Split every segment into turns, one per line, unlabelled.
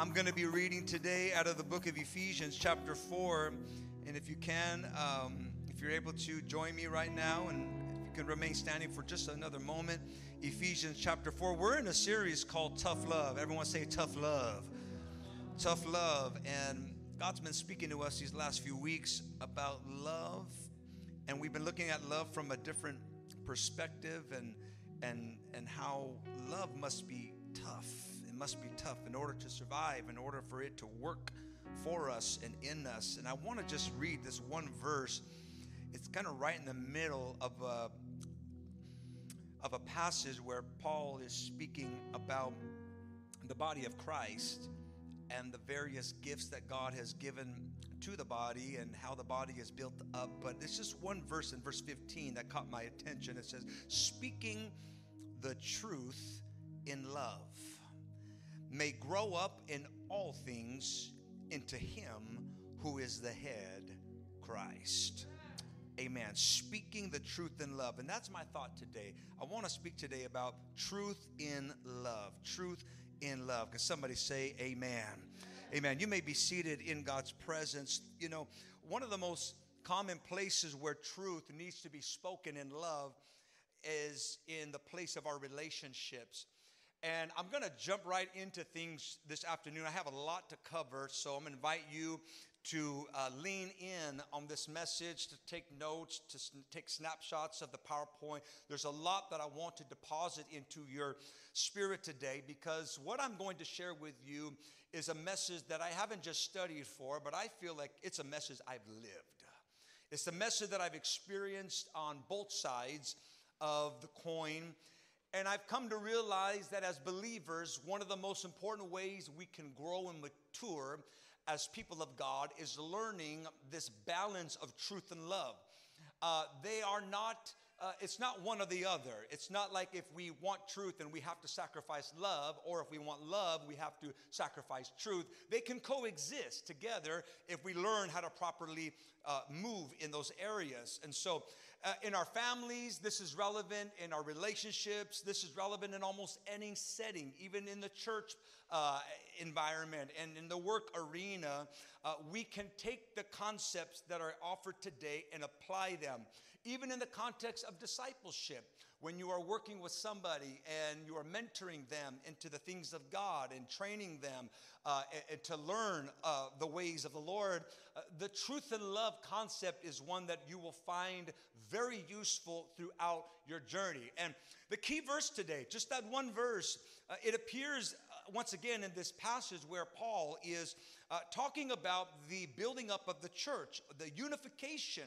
I'm going to be reading today out of the book of Ephesians, chapter 4. And if you can, um, if you're able to join me right now, and if you can remain standing for just another moment, Ephesians chapter 4. We're in a series called Tough Love. Everyone say tough love. Tough love. And God's been speaking to us these last few weeks about love. And we've been looking at love from a different perspective and and and how love must be tough must be tough in order to survive, in order for it to work for us and in us. And I want to just read this one verse. It's kind of right in the middle of a, of a passage where Paul is speaking about the body of Christ and the various gifts that God has given to the body and how the body is built up. But it's just one verse in verse 15 that caught my attention. It says, Speaking the truth in love may grow up in all things into him who is the head, Christ. Amen. Speaking the truth in love. And that's my thought today. I want to speak today about truth in love. Truth in love. Can somebody say amen? Amen. You may be seated in God's presence. You know, one of the most common places where truth needs to be spoken in love is in the place of our relationships. And I'm going to jump right into things this afternoon. I have a lot to cover, so I'm going to invite you to uh, lean in on this message, to take notes, to s- take snapshots of the PowerPoint. There's a lot that I want to deposit into your spirit today because what I'm going to share with you is a message that I haven't just studied for, but I feel like it's a message I've lived. It's a message that I've experienced on both sides of the coin. And I've come to realize that as believers, one of the most important ways we can grow and mature as people of God is learning this balance of truth and love. Uh, they are not, uh, it's not one or the other. It's not like if we want truth and we have to sacrifice love, or if we want love, we have to sacrifice truth. They can coexist together if we learn how to properly uh, move in those areas. And so, uh, in our families, this is relevant. In our relationships, this is relevant in almost any setting, even in the church uh, environment and in the work arena. Uh, we can take the concepts that are offered today and apply them, even in the context of discipleship when you are working with somebody and you are mentoring them into the things of God and training them uh, and, to learn uh, the ways of the Lord, uh, the truth and love concept is one that you will find very useful throughout your journey. And the key verse today, just that one verse, uh, it appears uh, once again in this passage where Paul is uh, talking about the building up of the church, the unification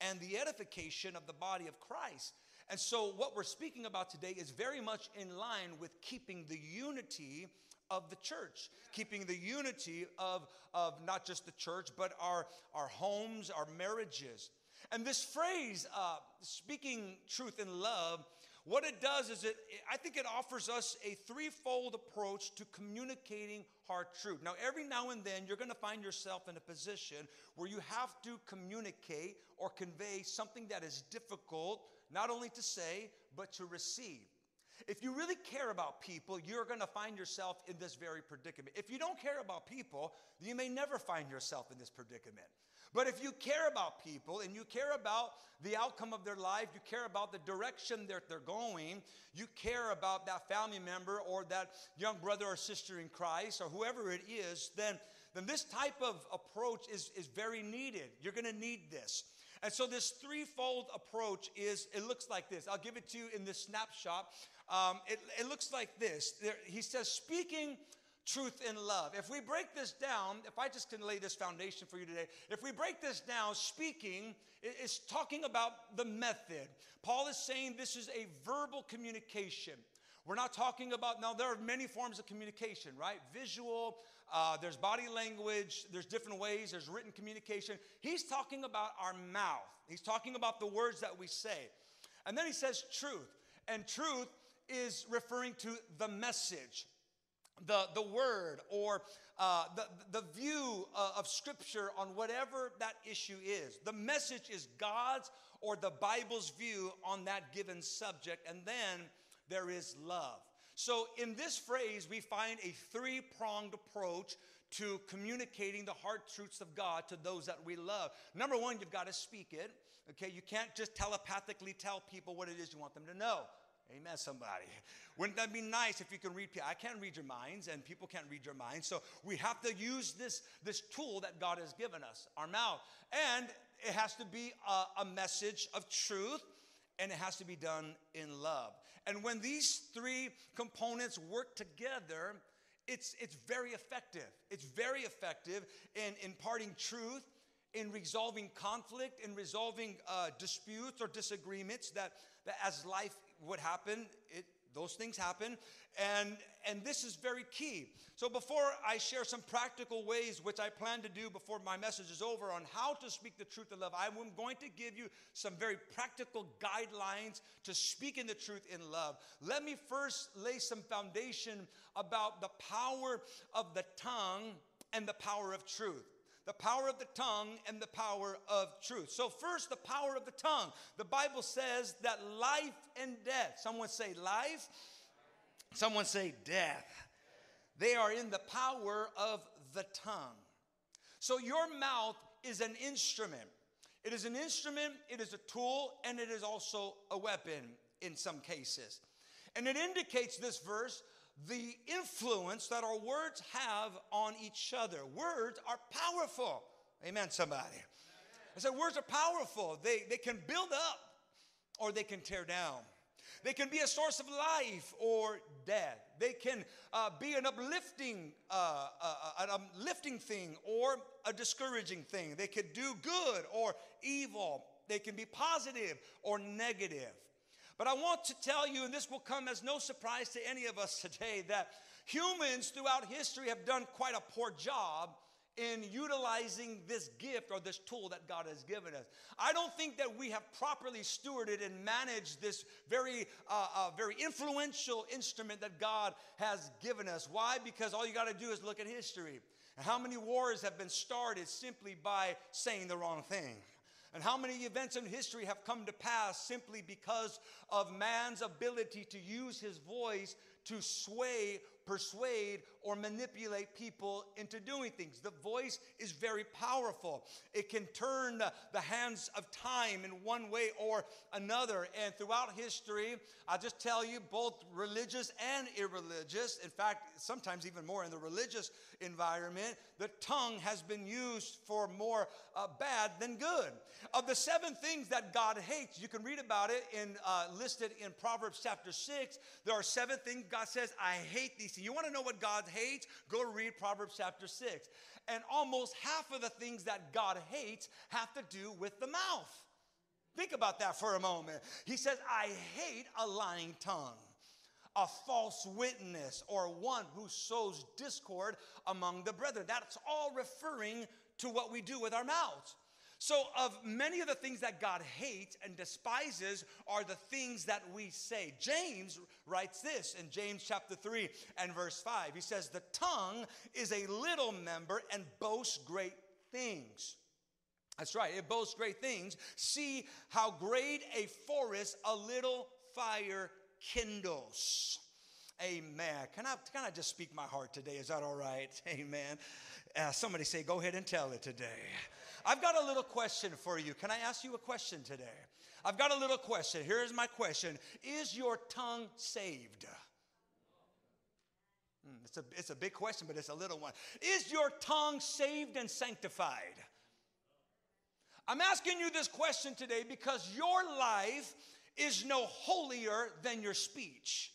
and the edification of the body of Christ. And so, what we're speaking about today is very much in line with keeping the unity of the church, keeping the unity of, of not just the church, but our, our homes, our marriages. And this phrase, uh, speaking truth in love, what it does is it, I think it offers us a threefold approach to communicating hard truth. Now, every now and then, you're going to find yourself in a position where you have to communicate or convey something that is difficult not only to say, but to receive. If you really care about people, you're going to find yourself in this very predicament. If you don't care about people, you may never find yourself in this predicament. But if you care about people and you care about the outcome of their life, you care about the direction that they're going, you care about that family member or that young brother or sister in Christ or whoever it is, then, then this type of approach is, is very needed. You're going to need this. And so this threefold approach is, it looks like this. I'll give it to you in this snapshot. Um, it, it, looks like this. There, he says, speaking truth in love. If we break this down, if I just can lay this foundation for you today, if we break this down, speaking is talking about the method. Paul is saying this is a verbal communication. We're not talking about, now, there are many forms of communication, right? Visual, uh, there's body language, there's different ways, there's written communication. He's talking about our mouth, he's talking about the words that we say. And then he says truth. And truth is referring to the message, the, the word, or uh, the, the view uh, of Scripture on whatever that issue is. The message is God's or the Bible's view on that given subject. And then there is love. So, in this phrase, we find a three pronged approach to communicating the hard truths of God to those that we love. Number one, you've got to speak it. Okay, you can't just telepathically tell people what it is you want them to know. Amen, somebody. Wouldn't that be nice if you can read? I can't read your minds, and people can't read your minds. So we have to use this, this tool that God has given us, our mouth. And it has to be a, a message of truth, and it has to be done in love. And when these three components work together, it's, it's very effective. It's very effective in imparting truth, in resolving conflict, in resolving uh, disputes or disagreements that, that as life would happen, it, those things happen. And, and this is very key. So, before I share some practical ways, which I plan to do before my message is over, on how to speak the truth of love, I'm going to give you some very practical guidelines to speaking the truth in love. Let me first lay some foundation about the power of the tongue and the power of truth the power of the tongue and the power of truth. So, first, the power of the tongue. The Bible says that life and death, someone say life, someone say death, they are in the power of the tongue. So, your mouth is an instrument. It is an instrument, it is a tool, and it is also a weapon in some cases. And it indicates this verse the influence that our words have on each other. Words are powerful. Amen, somebody. I said, words are powerful. They, they can build up or they can tear down. They can be a source of life or death. They can uh, be an uplifting, uh, uh, uh an uplifting thing or a discouraging thing. They could do good or evil. They can be positive or negative. But I want to tell you, and this will come as no surprise to any of us today, that humans throughout history have done quite a poor job in utilizing this gift or this tool that God has given us. I don't think that we have properly stewarded and managed this very, uh, uh, very influential instrument that God has given us. Why? Because all you got to do is look at history. How many wars have been started simply by saying the wrong thing? And how many events in history have come to pass simply because of man's ability to use his voice to sway persuade or manipulate people into doing things. The voice is very powerful. It can turn the hands of time in one way or another. And throughout history, I'll just tell you, both religious and irreligious, in fact, sometimes even more in the religious environment, the tongue has been used for more uh, bad than good. Of the seven things that God hates, you can read about it in uh, listed in Proverbs chapter 6. There are seven things God says, I hate these you want to know what God hates? Go read Proverbs chapter 6. And almost half of the things that God hates have to do with the mouth. Think about that for a moment. He says, I hate a lying tongue, a false witness, or one who sows discord among the brethren. That's all referring to what we do with our mouths. So, of many of the things that God hates and despises are the things that we say. James writes this in James chapter 3 and verse 5. He says, The tongue is a little member and boasts great things. That's right, it boasts great things. See how great a forest a little fire kindles. Amen. Can I, can I just speak my heart today? Is that all right? Amen. Uh, somebody say, go ahead and tell it today. I've got a little question for you. Can I ask you a question today? I've got a little question. Here's my question Is your tongue saved? Hmm, it's, a, it's a big question, but it's a little one. Is your tongue saved and sanctified? I'm asking you this question today because your life is no holier than your speech.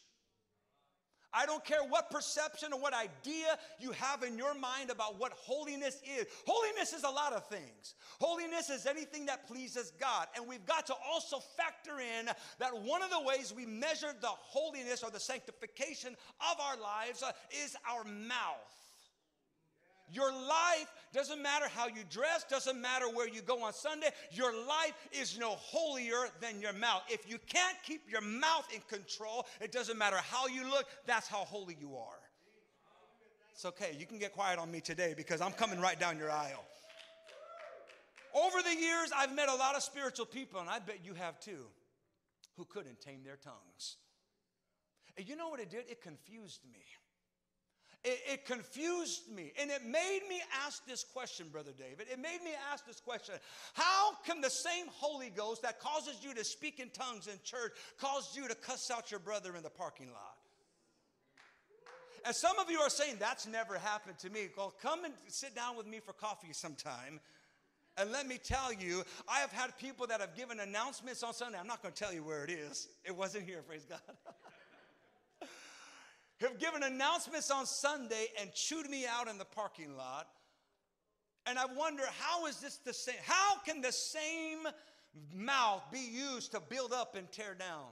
I don't care what perception or what idea you have in your mind about what holiness is. Holiness is a lot of things. Holiness is anything that pleases God. And we've got to also factor in that one of the ways we measure the holiness or the sanctification of our lives uh, is our mouth. Your life doesn't matter how you dress, doesn't matter where you go on Sunday. Your life is no holier than your mouth. If you can't keep your mouth in control, it doesn't matter how you look, that's how holy you are. It's okay. You can get quiet on me today because I'm coming right down your aisle. Over the years, I've met a lot of spiritual people, and I bet you have too, who couldn't tame their tongues. And you know what it did? It confused me. It, it, confused me. And it made me ask this question, Brother David. It made me ask this question How can the same Holy Ghost that causes you to speak in tongues in church cause you to cuss out your brother in the parking lot? And some of you are saying, That's never happened to me. Well, come and sit down with me for coffee sometime. And let me tell you, I have had people that have given announcements on Sunday. I'm not going to tell you where it is, it wasn't here, praise God. have given announcements on Sunday and chewed me out in the parking lot. And I wonder, how is this the same? How can the same mouth be used to build up and tear down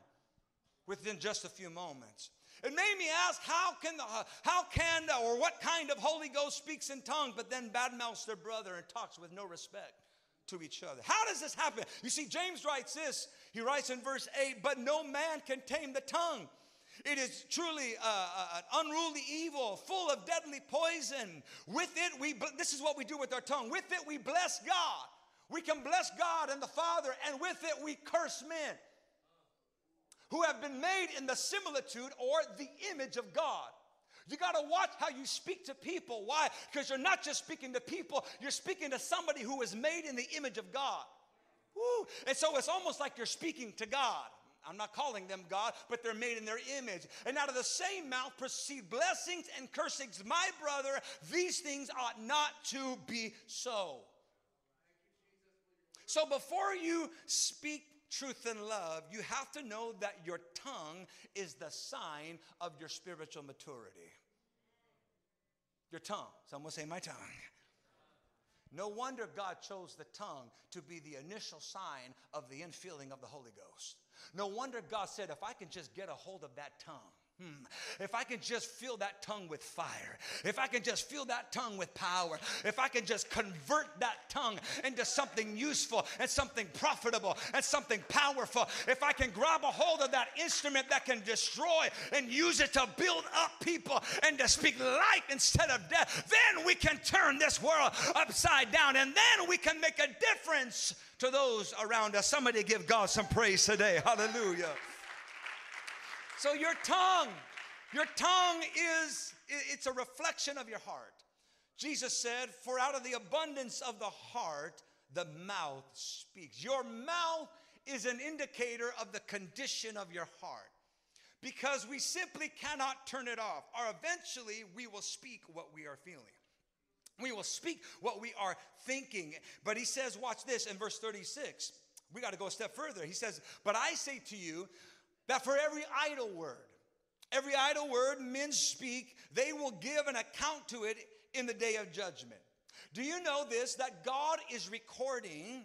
within just a few moments? It made me ask, how can, the, how can, the, or what kind of Holy Ghost speaks in tongues, but then badmouths their brother and talks with no respect to each other? How does this happen? You see, James writes this. He writes in verse 8, but no man can tame the tongue. It is truly uh, uh, an unruly evil, full of deadly poison. With it, we this is what we do with our tongue. With it, we bless God. We can bless God and the Father, and with it, we curse men who have been made in the similitude or the image of God. You got to watch how you speak to people. Why? Because you're not just speaking to people, you're speaking to somebody who is made in the image of God. Woo. And so it's almost like you're speaking to God. I'm not calling them God, but they're made in their image. And out of the same mouth proceed blessings and cursings. My brother, these things ought not to be so. So before you speak truth and love, you have to know that your tongue is the sign of your spiritual maturity. Your tongue. Someone say, My tongue. No wonder God chose the tongue to be the initial sign of the infilling of the Holy Ghost. No wonder God said, if I can just get a hold of that tongue, Hmm. If I can just fill that tongue with fire, if I can just fill that tongue with power, if I can just convert that tongue into something useful and something profitable and something powerful, if I can grab a hold of that instrument that can destroy and use it to build up people and to speak life instead of death, then we can turn this world upside down and then we can make a difference to those around us. Somebody give God some praise today. Hallelujah. So your tongue, your tongue is it's a reflection of your heart. Jesus said, "For out of the abundance of the heart the mouth speaks." Your mouth is an indicator of the condition of your heart. Because we simply cannot turn it off, or eventually we will speak what we are feeling. We will speak what we are thinking. But he says, watch this in verse 36. We got to go a step further. He says, But I say to you that for every idle word, every idle word men speak, they will give an account to it in the day of judgment. Do you know this? That God is recording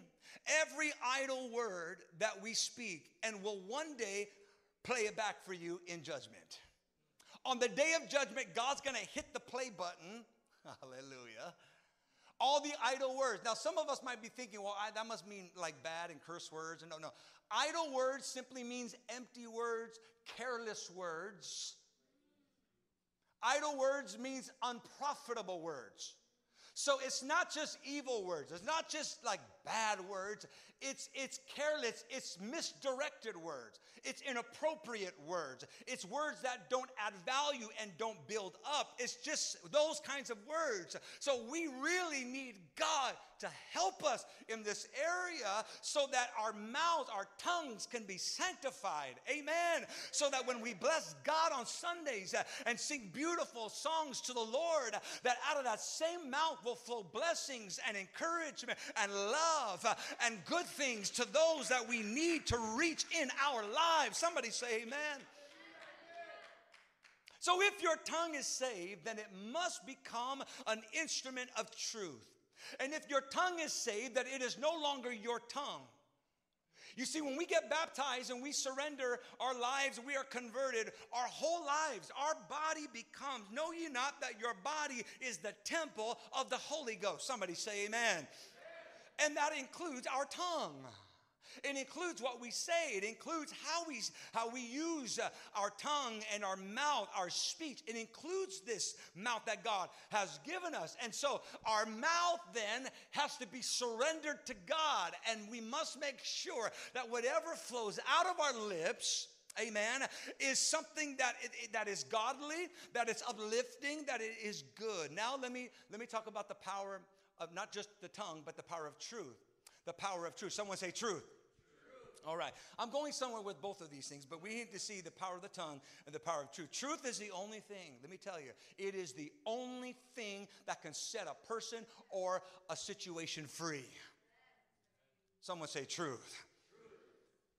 every idle word that we speak and will one day play it back for you in judgment. On the day of judgment, God's gonna hit the play button. Hallelujah all the idle words. Now, some of us might be thinking, well, I, that must mean like bad and curse words. And no, no. Idle words simply means empty words, careless words. Idle words means unprofitable words. So it's not just evil words. It's not just like bad words. It's it's careless, it's misdirected words. It's inappropriate words. It's words that don't add value and don't build up. It's just those kinds of words. So we really need God to help us in this area so that our mouths, our tongues can be sanctified. Amen. So that when we bless God on Sundays uh, and sing beautiful songs to the Lord, that out of that same mouth will flow blessings and encouragement and love uh, and good things to those that we need to reach in our lives. Somebody say amen. So, if your tongue is saved, then it must become an instrument of truth. And if your tongue is saved, that it is no longer your tongue. You see, when we get baptized and we surrender our lives, we are converted, our whole lives, our body becomes. Know ye not that your body is the temple of the Holy Ghost? Somebody say amen. amen. And that includes our tongue. It includes what we say. It includes how we, how we use uh, our tongue and our mouth, our speech. It includes this mouth that God has given us. And so our mouth then has to be surrendered to God. And we must make sure that whatever flows out of our lips, amen, is something that, that is godly, that it's uplifting, that it is good. Now let me let me talk about the power of not just the tongue, but the power of truth. The power of truth. Someone say truth. All right. I'm going somewhere with both of these things, but we need to see the power of the tongue and the power of truth. Truth is the only thing, let me tell you, it is the only thing that can set a person or a situation free. Someone say truth.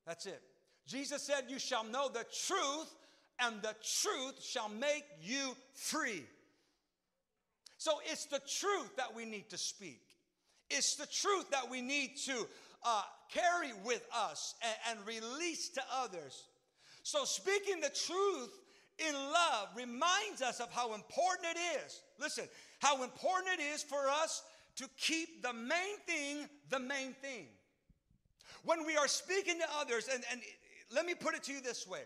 That's it. Jesus said, You shall know the truth, and the truth shall make you free. So it's the truth that we need to speak. It's the truth that we need to uh, carry with us and, and release to others. So, speaking the truth in love reminds us of how important it is. Listen, how important it is for us to keep the main thing the main thing. When we are speaking to others, and, and let me put it to you this way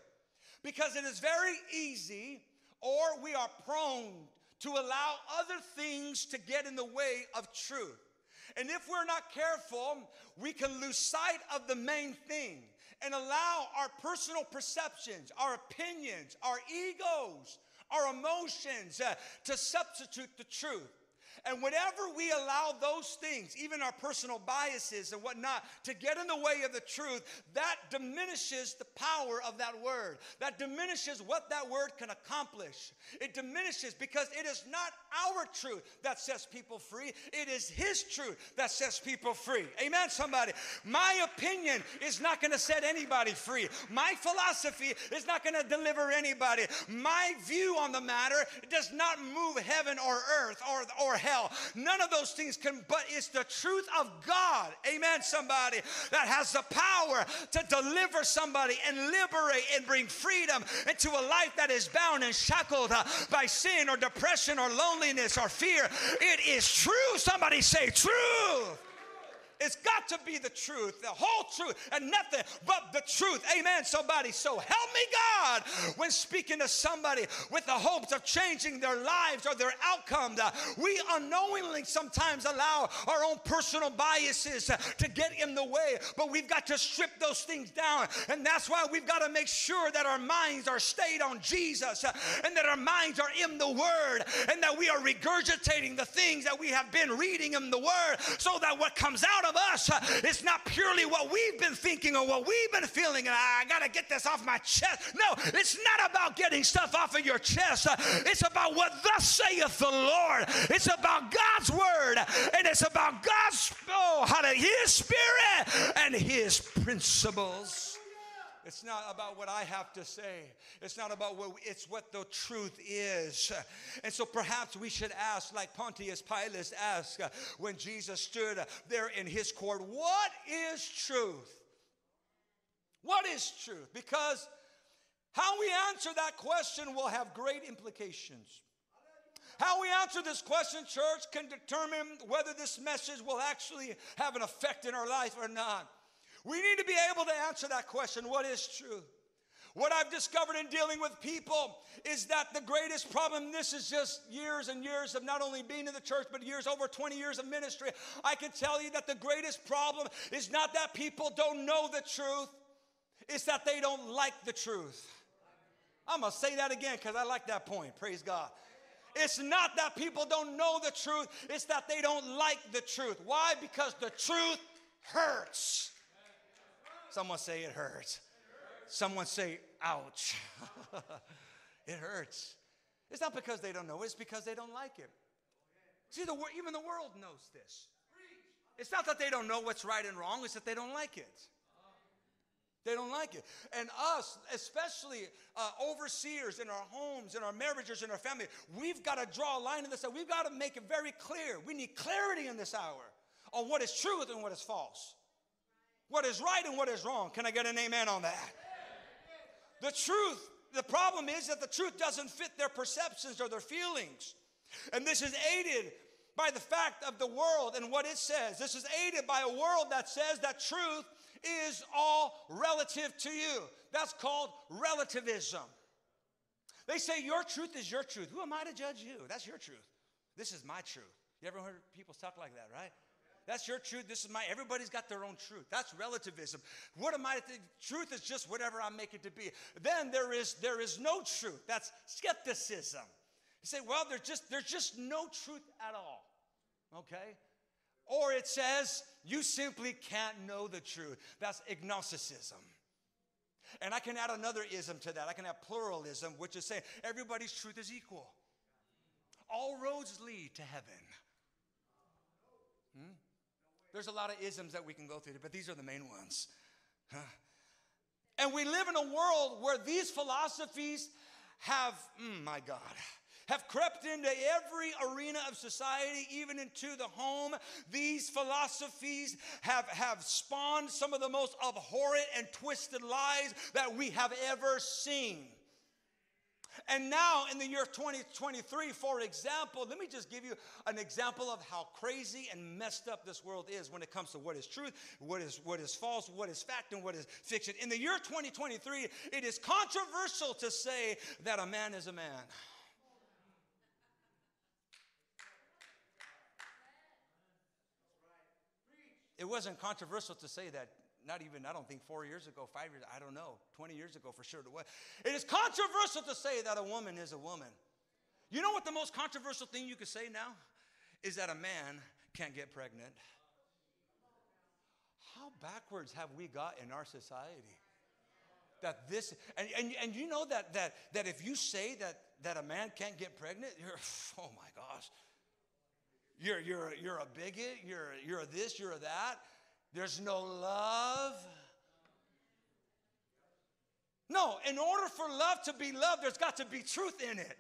because it is very easy, or we are prone to allow other things to get in the way of truth. And if we're not careful, we can lose sight of the main thing and allow our personal perceptions, our opinions, our egos, our emotions uh, to substitute the truth. And whenever we allow those things, even our personal biases and whatnot, to get in the way of the truth, that diminishes the power of that word. That diminishes what that word can accomplish. It diminishes because it is not our truth that sets people free, it is His truth that sets people free. Amen, somebody. My opinion is not going to set anybody free. My philosophy is not going to deliver anybody. My view on the matter does not move heaven or earth or, or hell hell. None of those things can, but it's the truth of God, amen, somebody, that has the power to deliver somebody and liberate and bring freedom into a life that is bound and shackled uh, by sin or depression or loneliness or fear. It is true. Somebody say, truth. It's got to be the truth, the whole truth, and nothing but the truth. Amen, somebody. So help me, God, when speaking to somebody with the hopes of changing their lives or their outcome. Uh, we unknowingly sometimes allow our own personal biases uh, to get in the way, but we've got to strip those things down. And that's why we've got to make sure that our minds are stayed on Jesus uh, and that our minds are in the Word and that we are regurgitating the things that we have been reading in the Word so that what comes out of of us it's not purely what we've been thinking or what we've been feeling. And I, got to get this off my chest. No, it's not about getting stuff off of your chest. It's about what thus saith the Lord. It's about God's word and it's about God's, oh, how to, His spirit and His principles. It's not about what I have to say. It's not about what, it's what the truth is. And so perhaps we should ask, like Pontius Pilate asked when Jesus stood there in his court, what is truth? What is truth? Because how we answer that question will have great implications. How we answer this question, church, can determine whether this message will actually have an effect in our life or not. We need to be able to answer that question what is truth? What I've discovered in dealing with people is that the greatest problem, this is just years and years of not only being in the church, but years over 20 years of ministry. I can tell you that the greatest problem is not that people don't know the truth, it's that they don't like the truth. I'm gonna say that again because I like that point. Praise God. It's not that people don't know the truth, it's that they don't like the truth. Why? Because the truth hurts. Someone say it hurts. Someone say, ouch. it hurts. It's not because they don't know, it's because they don't like it. See, the, even the world knows this. It's not that they don't know what's right and wrong, it's that they don't like it. They don't like it. And us, especially uh, overseers in our homes, in our marriages, in our family, we've got to draw a line in this. We've got to make it very clear. We need clarity in this hour on what is truth and what is false what is right and what is wrong. Can I get an amen on that? The truth, the problem is that the truth doesn't fit their perceptions or their feelings. And this is aided by the fact of the world and what it says. This is aided by a world that says that truth is all relative to you. That's called relativism. They say your truth is your truth. Who am I to judge you? That's your truth. This is my truth. You ever heard people talk like that, right? That's your truth. This is my. Everybody's got their own truth. That's relativism. What am I? Truth is just whatever I make it to be. Then there is there is no truth. That's skepticism. You say, well, there's just there's just no truth at all. Okay. Or it says you simply can't know the truth. That's agnosticism. And I can add another ism to that. I can add pluralism, which is saying everybody's truth is equal. All roads lead to heaven. Hmm? There's a lot of isms that we can go through, but these are the main ones. Huh? And we live in a world where these philosophies have, mm, my God, have crept into every arena of society, even into the home. These philosophies have, have spawned some of the most abhorrent and twisted lies that we have ever seen. And now, in the year 2023, for example, let me just give you an example of how crazy and messed up this world is when it comes to what is truth, what is, what is false, what is fact, and what is fiction. In the year 2023, it is controversial to say that a man is a man. It wasn't controversial to say that not even, I don't think four years ago, five years, I don't know, 20 years ago for sure it is controversial to say that a woman is a woman. You know what the most controversial thing you could say now? Is that a man can't get pregnant. How backwards have we got in our society? That this, and, and, and you know that, that, that if you say that, that a man can't get pregnant, you're, oh my gosh, you're, you're, you're a bigot, you're, you're a this, you're a that. There's no love. No, in order for love to be love, there's got to be truth in it.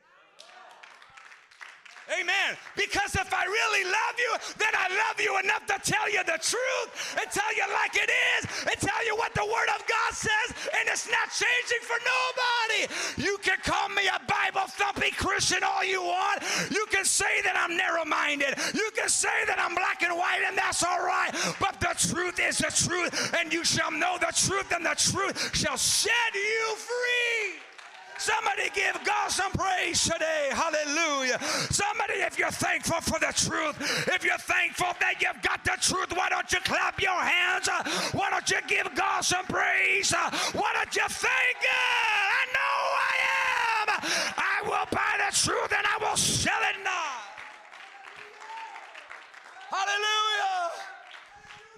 Amen. Because if I really love you, then I love you enough to tell you the truth and tell you like it is and tell you what the Word of God says, and it's not changing for nobody. You can call me a Bible thumping Christian all you want. You can say that I'm narrow minded. You can say that I'm black and white, and that's all right. But the truth is the truth, and you shall know the truth, and the truth shall set you free. Somebody give God some praise today. Hallelujah. Somebody, if you're thankful for the truth, if you're thankful that you've got the truth, why don't you clap your hands? Uh, why don't you give God some praise? Uh, why don't you thank God? I know I am. I will buy the truth and I will sell it not. Hallelujah.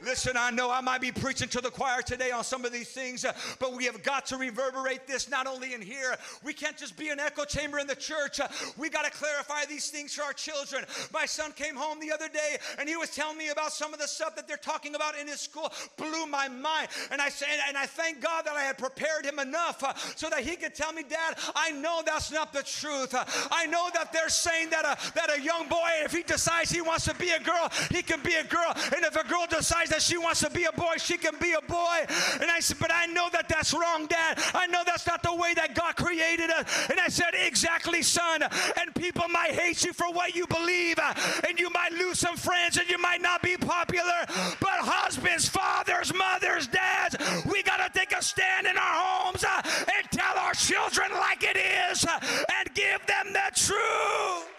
Listen, I know I might be preaching to the choir today on some of these things, uh, but we have got to reverberate this not only in here. We can't just be an echo chamber in the church. Uh, we got to clarify these things for our children. My son came home the other day and he was telling me about some of the stuff that they're talking about in his school. Blew my mind. And I said, and I thank God that I had prepared him enough uh, so that he could tell me, Dad, I know that's not the truth. I know that they're saying that a, that a young boy, if he decides he wants to be a girl, he can be a girl. And if a girl decides decides that she wants to be a boy, she can be a boy. And I said, But I know that that's wrong, Dad. I know that's not the way that God created us. And I said, Exactly, son. And people might hate you for what you believe, uh, and you might lose some friends, and you might not be popular. But husbands, fathers, mothers, dads, we got to take a stand in our homes uh, and tell our children like it is uh, and give them the truth.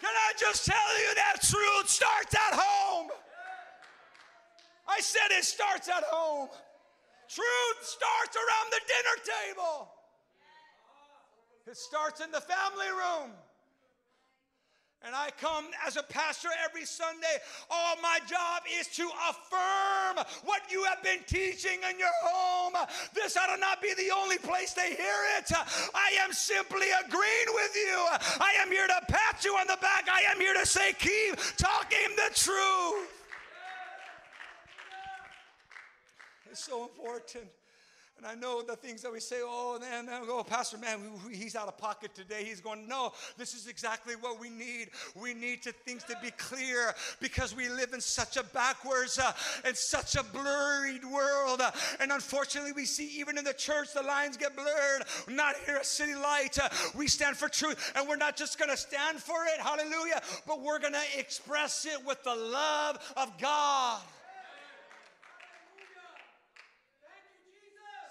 Can I just tell you that truth starts at home? I said it starts at home. Truth starts around the dinner table. It starts in the family room. And I come as a pastor every Sunday. All my job is to affirm what you have been teaching in your home. This ought to not be the only place they hear it. I am simply agreeing with you. I am here to pat you on the back. I am here to say, keep talking the truth. It's so important. And I know the things that we say, oh, man, oh, Pastor, man, he's out of pocket today. He's going, no, this is exactly what we need. We need to things to be clear because we live in such a backwards uh, and such a blurred world. And unfortunately, we see even in the church, the lines get blurred. not here at City Light. Uh, we stand for truth, and we're not just going to stand for it, hallelujah, but we're going to express it with the love of God.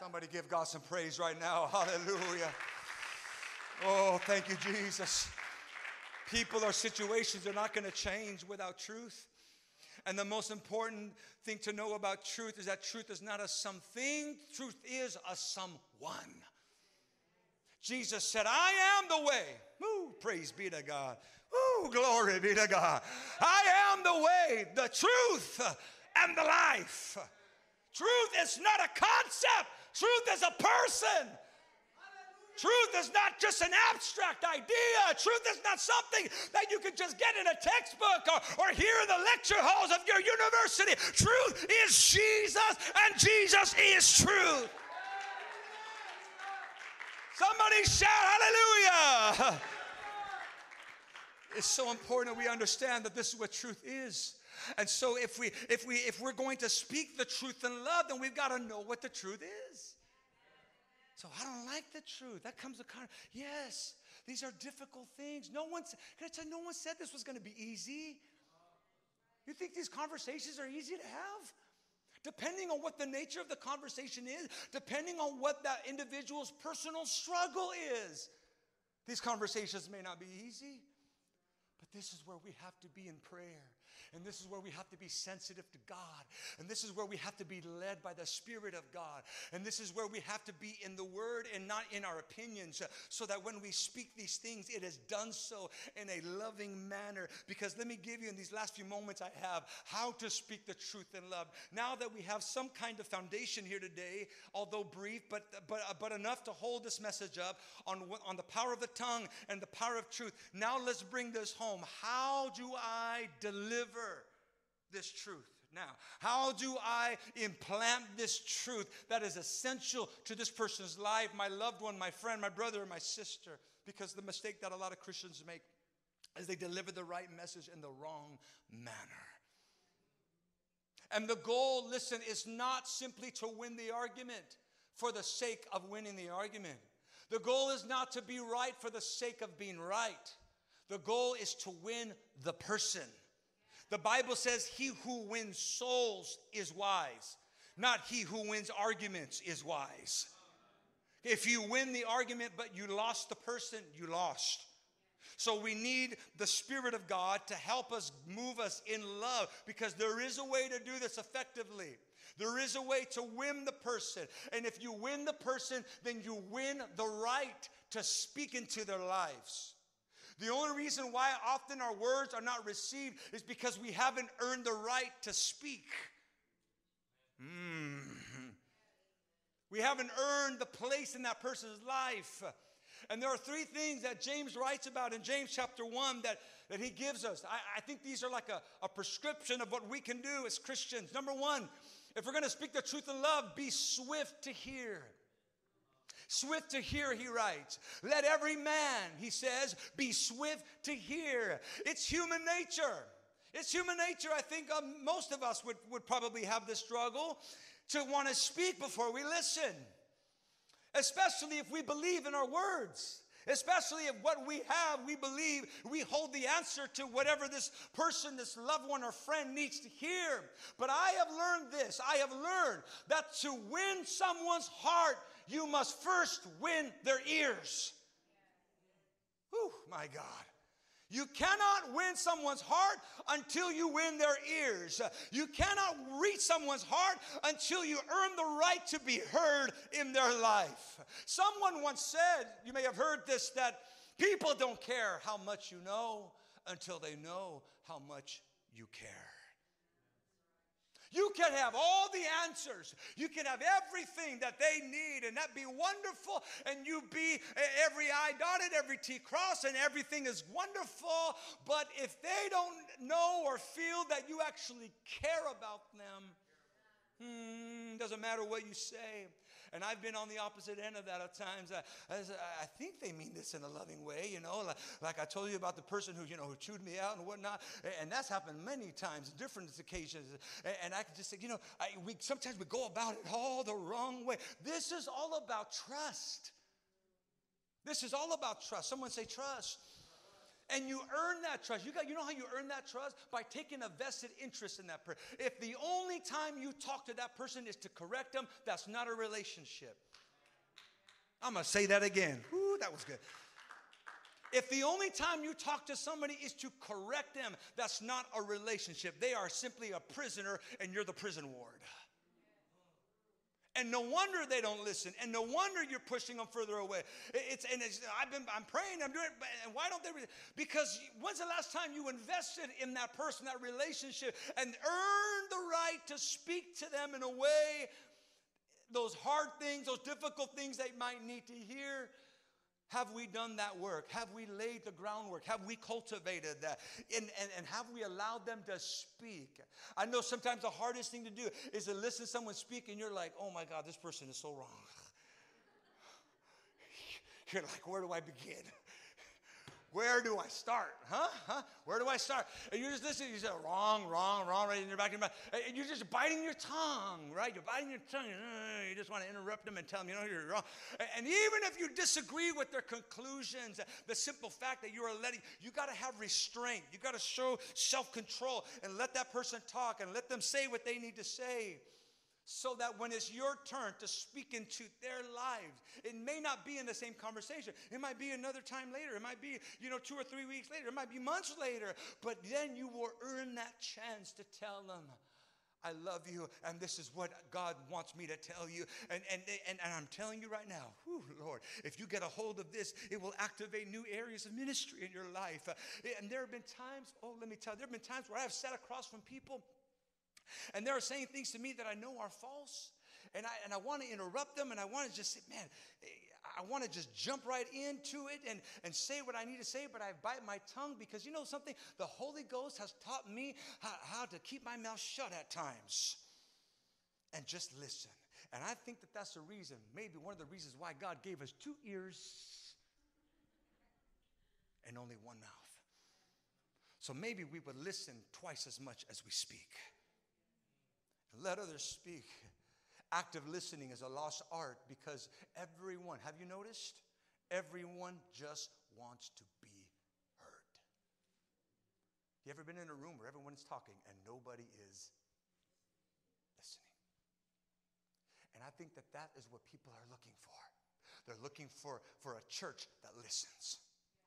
Somebody give God some praise right now. Hallelujah. Oh, thank you, Jesus. People or situations are not going to change without truth. And the most important thing to know about truth is that truth is not a something, truth is a someone. Jesus said, I am the way. Woo, praise be to God. Woo, glory be to God. I am the way, the truth, and the life. Truth is not a concept, truth is a person. Truth is not just an abstract idea. Truth is not something that you can just get in a textbook or, or hear in the lecture halls of your university. Truth is Jesus, and Jesus is truth. Somebody shout hallelujah. It's so important that we understand that this is what truth is. And so if we if we if we're going to speak the truth in love, then we've got to know what the truth is. So I don't like the truth. That comes to kind of, yes, these are difficult things. No one, can I tell you, no one said this was going to be easy. You think these conversations are easy to have? Depending on what the nature of the conversation is, depending on what that individual's personal struggle is, these conversations may not be easy. But this is where we have to be in prayer. And this is where we have to be sensitive to God. And this is where we have to be led by the Spirit of God. And this is where we have to be in the Word and not in our opinions, uh, so that when we speak these things, it is done so in a loving manner. Because let me give you in these last few moments I have how to speak the truth in love. Now that we have some kind of foundation here today, although brief, but, but, uh, but enough to hold this message up on, on the power of the tongue and the power of truth. Now let's bring this home. How do I deliver? This truth. Now, how do I implant this truth that is essential to this person's life, my loved one, my friend, my brother, my sister? Because the mistake that a lot of Christians make is they deliver the right message in the wrong manner. And the goal, listen, is not simply to win the argument for the sake of winning the argument. The goal is not to be right for the sake of being right. The goal is to win the person. The Bible says, He who wins souls is wise, not he who wins arguments is wise. If you win the argument but you lost the person, you lost. So we need the Spirit of God to help us move us in love because there is a way to do this effectively. There is a way to win the person. And if you win the person, then you win the right to speak into their lives. The only reason why often our words are not received is because we haven't earned the right to speak. Mm. We haven't earned the place in that person's life. And there are three things that James writes about in James chapter 1 that, that he gives us. I, I think these are like a, a prescription of what we can do as Christians. Number one, if we're going to speak the truth in love, be swift to hear. Swift to hear, he writes. Let every man, he says, be swift to hear. It's human nature. It's human nature. I think um, most of us would, would probably have this struggle to want to speak before we listen, especially if we believe in our words. Especially if what we have, we believe we hold the answer to whatever this person, this loved one, or friend needs to hear. But I have learned this I have learned that to win someone's heart, you must first win their ears. Oh my God. You cannot win someone's heart until you win their ears. You cannot reach someone's heart until you earn the right to be heard in their life. Someone once said, you may have heard this, that people don't care how much you know until they know how much you care. You can have all the answers. You can have everything that they need, and that be wonderful. And you be every I dotted, every T crossed, and everything is wonderful. But if they don't know or feel that you actually care about them, hmm, doesn't matter what you say. And I've been on the opposite end of that at times. I, I, I think they mean this in a loving way, you know, like, like, I told you about the person who, you know, who chewed me out and whatnot. And that's happened many times, different occasions. And, I could just say, you know, I, we, sometimes we go about it all the wrong way. This is all about trust. This is all about trust. Someone say trust. And you earn that trust. You got you know how you earn that trust? By taking a vested interest in that person. If the only time you talk to that person is to correct them, that's not a relationship. I'm gonna say that again. Ooh, that was good. If the only time you talk to somebody is to correct them, that's not a relationship. They are simply a prisoner and you're the prison ward. And no wonder they don't listen. And no wonder you're pushing them further away. It's, and it's, I've been, I'm praying, I'm doing it, and why don't they? Because when's the last time you invested in that person, that relationship, and earned the right to speak to them in a way, those hard things, those difficult things they might need to hear? Have we done that work? Have we laid the groundwork? Have we cultivated that? And, and, and have we allowed them to speak? I know sometimes the hardest thing to do is to listen to someone speak and you're like, oh my God, this person is so wrong. You're like, where do I begin? Where do I start? Huh? Huh? Where do I start? And you're just listening. You say wrong, wrong, wrong, right in your back of your. And you're just biting your tongue, right? You're biting your tongue. You just want to interrupt them and tell them, you know, you're wrong. And even if you disagree with their conclusions, the simple fact that you are letting, you got to have restraint. You got to show self control and let that person talk and let them say what they need to say so that when it's your turn to speak into their lives, it may not be in the same conversation. It might be another time later. It might be, you know, two or three weeks later. It might be months later. But then you will earn that chance to tell them, I love you, and this is what God wants me to tell you. And, and, and, and I'm telling you right now, whew, Lord, if you get a hold of this, it will activate new areas of ministry in your life. And there have been times, oh, let me tell you, there have been times where I have sat across from people and they're saying things to me that I know are false. And I, and I want to interrupt them and I want to just say, man, I want to just jump right into it and, and say what I need to say, but I bite my tongue because you know something? The Holy Ghost has taught me how, how to keep my mouth shut at times and just listen. And I think that that's the reason, maybe one of the reasons why God gave us two ears and only one mouth. So maybe we would listen twice as much as we speak. Let others speak. Active listening is a lost art because everyone, have you noticed? Everyone just wants to be heard. You ever been in a room where everyone's talking and nobody is listening? And I think that that is what people are looking for. They're looking for, for a church that listens.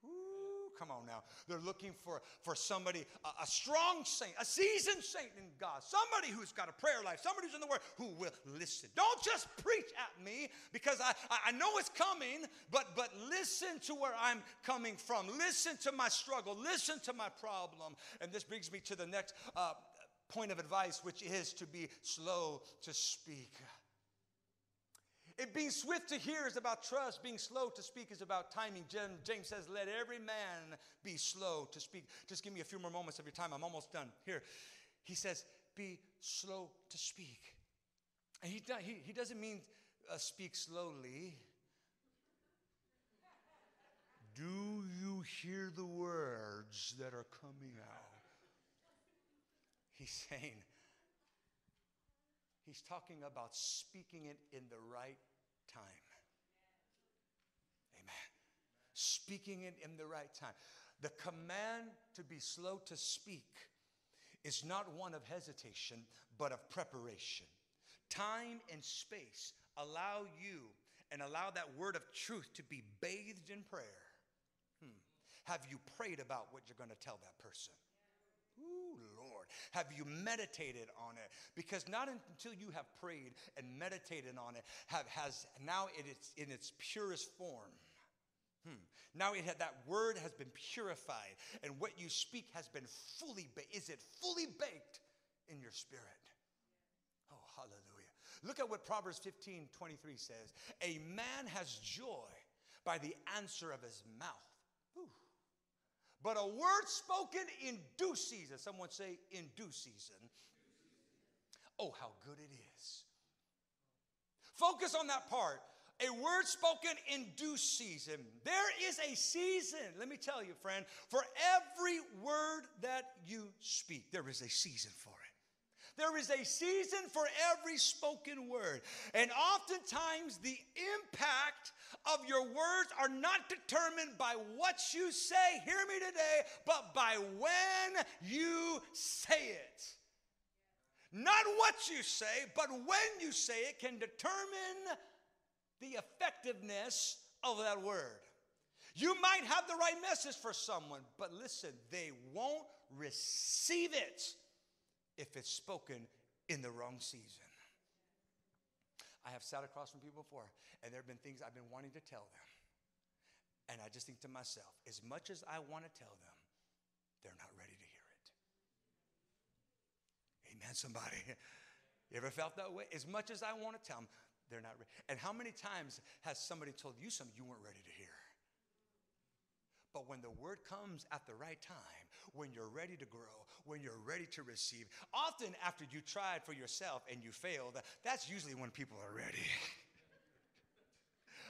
Ooh come on now. They're looking for, for somebody, a, a, strong saint, a seasoned saint in God, somebody who's got a prayer life, somebody who's in the Word who will listen. Don't just preach at me because I, I know it's coming, but, but listen to where I'm coming from. Listen to my struggle. Listen to my problem. And this brings me to the next uh, point of advice, which is to be slow to speak. It being swift to hear is about trust. Being slow to speak is about timing. James says, Let every man be slow to speak. Just give me a few more moments of your time. I'm almost done. Here. He says, Be slow to speak. And he, he, he doesn't mean uh, speak slowly. Do you hear the words that are coming out? He's saying, He's talking about speaking it in the right time. Amen. Speaking it in the right time. The command to be slow to speak is not one of hesitation, but of preparation. Time and space allow you and allow that word of truth to be bathed in prayer. Hmm. Have you prayed about what you're going to tell that person? Lord. Have you meditated on it? Because not until you have prayed and meditated on it have, has now it is in its purest form. Hmm. Now it had, that word has been purified, and what you speak has been fully baked. Is it fully baked in your spirit? Oh, hallelujah. Look at what Proverbs 15 23 says. A man has joy by the answer of his mouth but a word spoken in due season. Someone say, in due season. Oh, how good it is. Focus on that part. A word spoken in due season. There is a season, let me tell you, friend, for every word that you speak, there is a season for it. There is a season for every spoken word. And oftentimes, the impact of your words are not determined by what you say, hear me today, but by when you say it. Not what you say, but when you say it can determine the effectiveness of that word. You might have the right message for someone, but listen, they won't receive it if it's spoken in the wrong season. I have sat across from people before, and there have been things I've been wanting to tell them. And I just think to myself, as much as I want to tell them, they're not ready to hear it. Amen, somebody. You ever felt that way? As much as I want to tell them, they're not ready. And how many times has somebody told you something you weren't ready to hear? But when the word comes at the right time, when you're ready to grow, when you're ready to receive, often after you tried for yourself and you failed, that's usually when people are ready.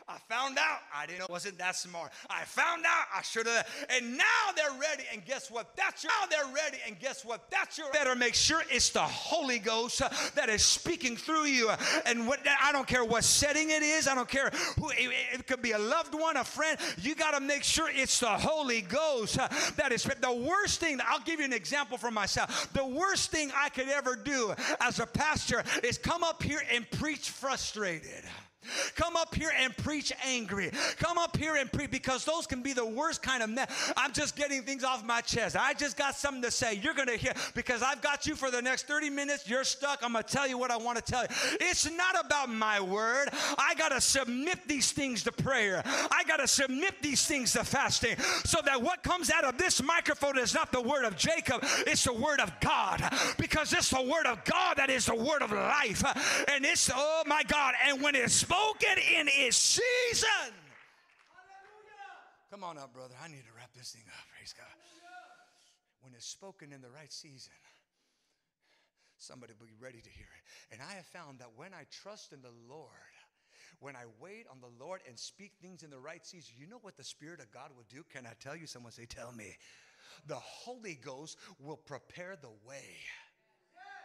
I found out I didn't know wasn't that smart. I found out I should have. And now they're ready. And guess what? That's your. Now they're ready. And guess what? That's your. Better make sure it's the Holy Ghost uh, that is speaking through you. And what I don't care what setting it is. I don't care who. It, it could be a loved one, a friend. You got to make sure it's the Holy Ghost uh, that is. The worst thing. I'll give you an example for myself. The worst thing I could ever do as a pastor is come up here and preach frustrated. Come up here and preach angry. Come up here and preach because those can be the worst kind of mess. I'm just getting things off my chest. I just got something to say. You're going to hear because I've got you for the next 30 minutes. You're stuck. I'm going to tell you what I want to tell you. It's not about my word. I got to submit these things to prayer. I got to submit these things to fasting so that what comes out of this microphone is not the word of Jacob, it's the word of God because it's the word of God that is the word of life. And it's, oh my God, and when it's spoken, spoken in its season. Hallelujah. Come on up, brother. I need to wrap this thing up. Praise God. When it's spoken in the right season, somebody will be ready to hear it. And I have found that when I trust in the Lord, when I wait on the Lord and speak things in the right season, you know what the Spirit of God will do? Can I tell you? Someone say, Tell me. The Holy Ghost will prepare the way.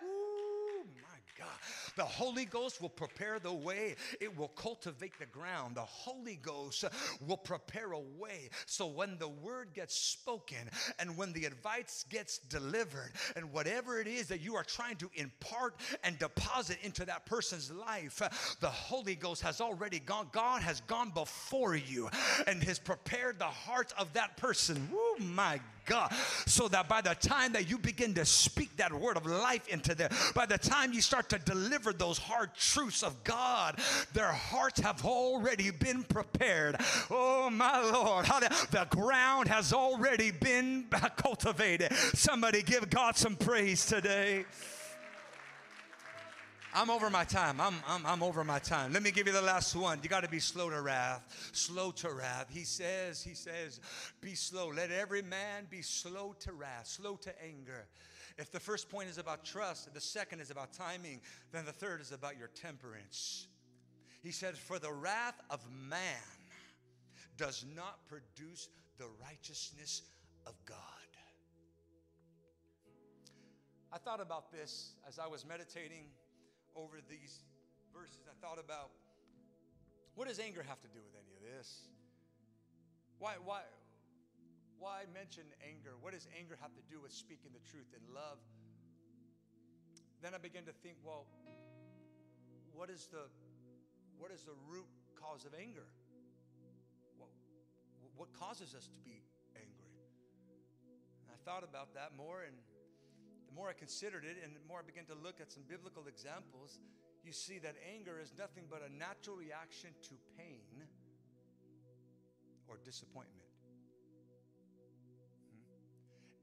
Ooh, my God. The Holy Ghost will prepare the way, it will cultivate the ground. The Holy Ghost will prepare a way. So when the word gets spoken and when the advice gets delivered, and whatever it is that you are trying to impart and deposit into that person's life, the Holy Ghost has already gone. God has gone before you and has prepared the heart of that person. Oh my God. So that by the time that you begin to speak that word of life into them, by the time you start to deliver those hard truths of God, their hearts have already been prepared. Oh, my Lord. The ground has already been cultivated. Somebody give God some praise today. I'm over my time. I'm, I'm, I'm over my time. Let me give you the last one. You got to be slow to wrath. Slow to wrath. He says, he says, be slow. Let every man be slow to wrath, slow to anger. If the first point is about trust, the second is about timing, then the third is about your temperance. He said, For the wrath of man does not produce the righteousness of God. I thought about this as I was meditating over these verses, I thought about what does anger have to do with any of this? Why, why, why mention anger? What does anger have to do with speaking the truth in love? Then I began to think, well, what is the what is the root cause of anger? What, what causes us to be angry? And I thought about that more and the more I considered it and the more I began to look at some biblical examples, you see that anger is nothing but a natural reaction to pain or disappointment.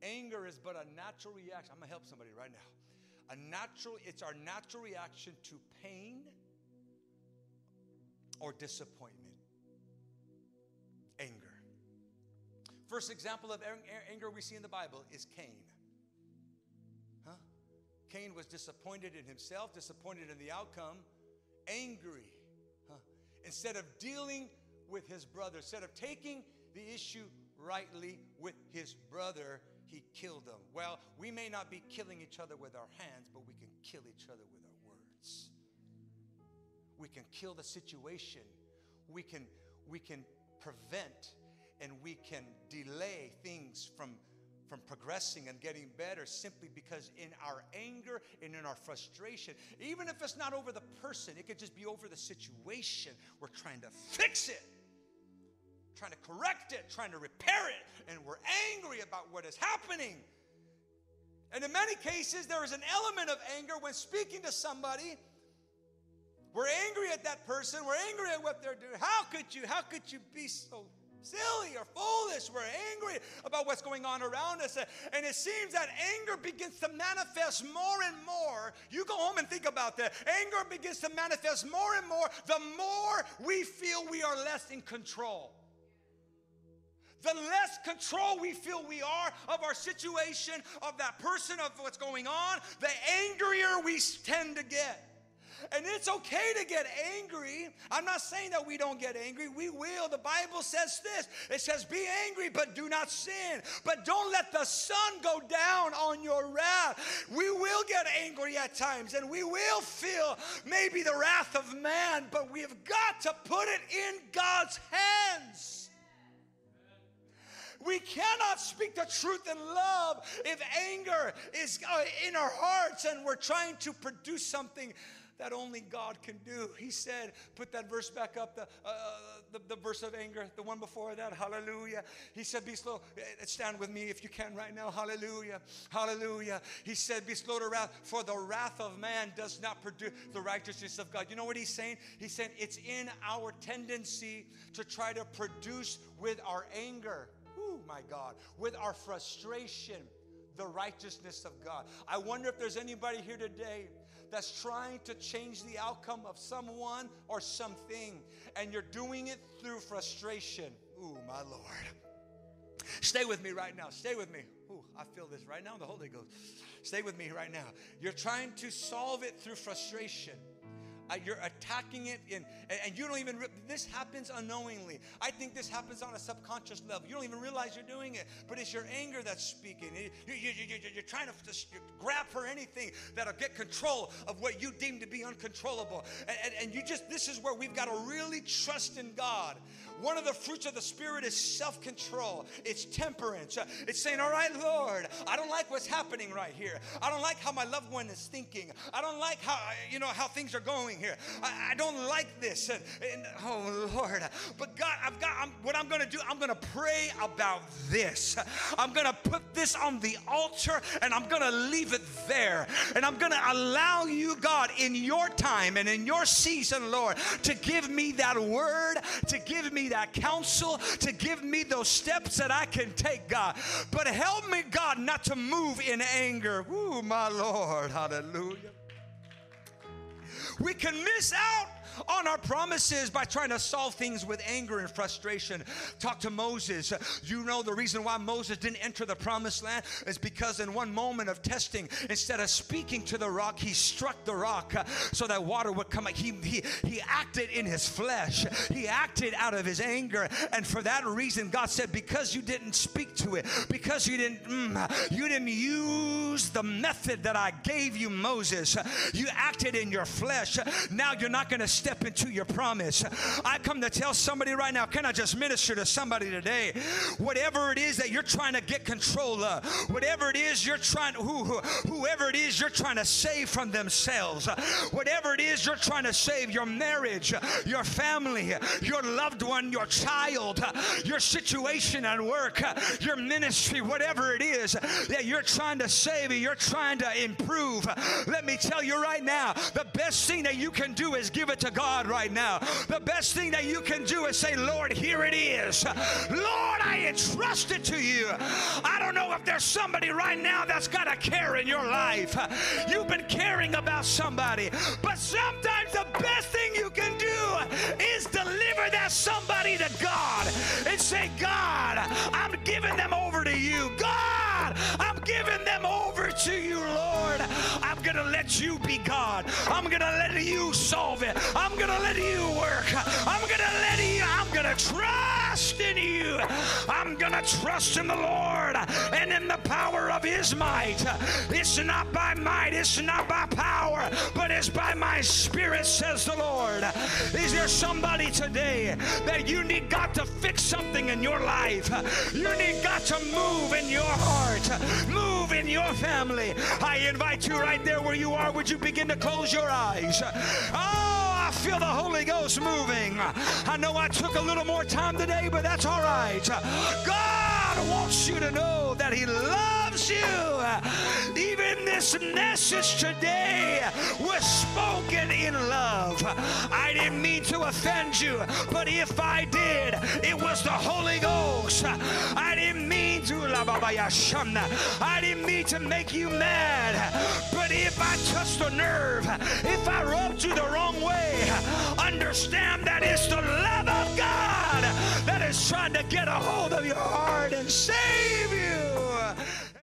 Anger is but a natural reaction. I'm going to help somebody right now. A natural, it's our natural reaction to pain or disappointment. Anger. First example of anger we see in the Bible is Cain. Huh? Cain was disappointed in himself, disappointed in the outcome, angry. Huh? Instead of dealing with his brother, instead of taking the issue rightly with his brother, he killed them. Well, we may not be killing each other with our hands, but we can kill each other with our words. We can kill the situation. We can we can prevent and we can delay things from from progressing and getting better simply because in our anger and in our frustration, even if it's not over the person, it could just be over the situation. We're trying to fix it, trying to correct it, trying to repair it, and we're angry about what is happening. And in many cases, there is an element of anger when speaking to somebody. We're angry at that person. We're angry at what they're doing. How could you? How could you be so silly or foolish. We're angry about what's going on around us. And it seems that anger begins to manifest more and more. You go home and think about that. Anger begins to manifest more and more the more we feel we are less in control. The less control we feel we are of our situation, of that person, of what's going on, the angrier we tend to get. And it's okay to get angry. I'm not saying that we don't get angry. We will. The Bible says this it says, Be angry, but do not sin. But don't let the sun go down on your wrath. We will get angry at times and we will feel maybe the wrath of man, but we've got to put it in God's hands. We cannot speak the truth in love if anger is uh, in our hearts and we're trying to produce something that only God can do. He said, put that verse back up, the, uh, the, the, verse of anger, the one before that, hallelujah. He said, be slow, eh, stand with me if you can right now, hallelujah, hallelujah. He said, be slow to wrath, for the wrath of man does not produce the righteousness of God. You know what he's saying? He's saying it's in our tendency to try to produce with our anger, my God, with our frustration, the righteousness of God. I wonder if there's anybody here today that's trying to change the outcome of someone or something, and you're doing it through frustration. Ooh, my Lord. Stay with me right now. Stay with me. Ooh, I feel this right now. The Holy Ghost. Stay with me right now. You're trying to solve it through frustration. Uh, you're attacking it in, and, you don't even, this happens unknowingly. I think this happens on a subconscious level. You don't even realize you're doing it, but it's your anger that's speaking. You, you, you, you're trying to just grab for anything that'll get control of what you deem to be uncontrollable. And, and, and you just, this is where we've got to really trust in God. One of the fruits of the Spirit is self control, it's temperance. It's saying, All right, Lord, I don't like what's happening right here. I don't like how my loved one is thinking. I don't like how, you know, how things are going here. I, I don't like this. And, and, oh, Lord. But God, I've got, I'm, what I'm going to do, I'm going to pray about this. I'm going to put this on the altar and I'm going to leave it there. And I'm going to allow you, God, in your time and in your season, Lord, to give me that word, to give me that counsel, to give me those steps that I can take, God. But help me, God, not to move in anger. Ooh, my Lord. Hallelujah. We can miss out on our promises by trying to solve things with anger and frustration. Talk to Moses. You know the reason why Moses didn't enter the promised land is because in one moment of testing, instead of speaking to the rock, he struck the rock uh, so that water would come. He, he, he acted in his flesh, he acted out of his anger. And for that reason, God said, Because you didn't speak to it, because you didn't, mm, you didn't use the method that I gave you, Moses, you acted in your flesh. Now you're not going to stay step into your promise. I come to tell somebody right now, can I just minister to somebody today? Whatever it is that you're trying to get control of, whatever it is you're trying to, who, whoever it is you're trying to save from themselves, whatever it is you're trying to save your marriage, your family, your loved one, your child, your situation at work, your ministry, whatever it is that you're trying to save, you're trying to improve. Let me tell you right now, the best thing that you can do is give it to God right now. The best thing that you can do is say, Lord, here it is. Lord, I entrust it to you. I don't know if there's somebody right now that's got a care in your life. You've been caring about somebody, but sometimes the best thing you can do is deliver that somebody to God and say, God, I'm giving them over giving them over to you, Lord. I'm going to let you be God. I'm going to let you solve it. I'm going to let you work. I'm going to let you, going to trust in you.
I'm going to trust in the Lord and in the power of his might. It's not by might, it's not by power, but it's by my spirit, says the Lord. Is there somebody today that you need God to fix something in your life? You need God to move in your heart, move in your family. I invite you right there where you are. Would you begin to close your eyes? Oh, feel the Holy Ghost moving. I know I took a little more time today, but that's all right. God wants you to know that He loves you. Even this message today was spoken in love. I didn't mean to offend you, but if I did, it was the Holy Ghost. I didn't mean to, I didn't mean to make you mad, but if I touched a nerve, if I rubbed you the wrong way, understand that it's the love of God that is trying to get a hold of your heart and save you.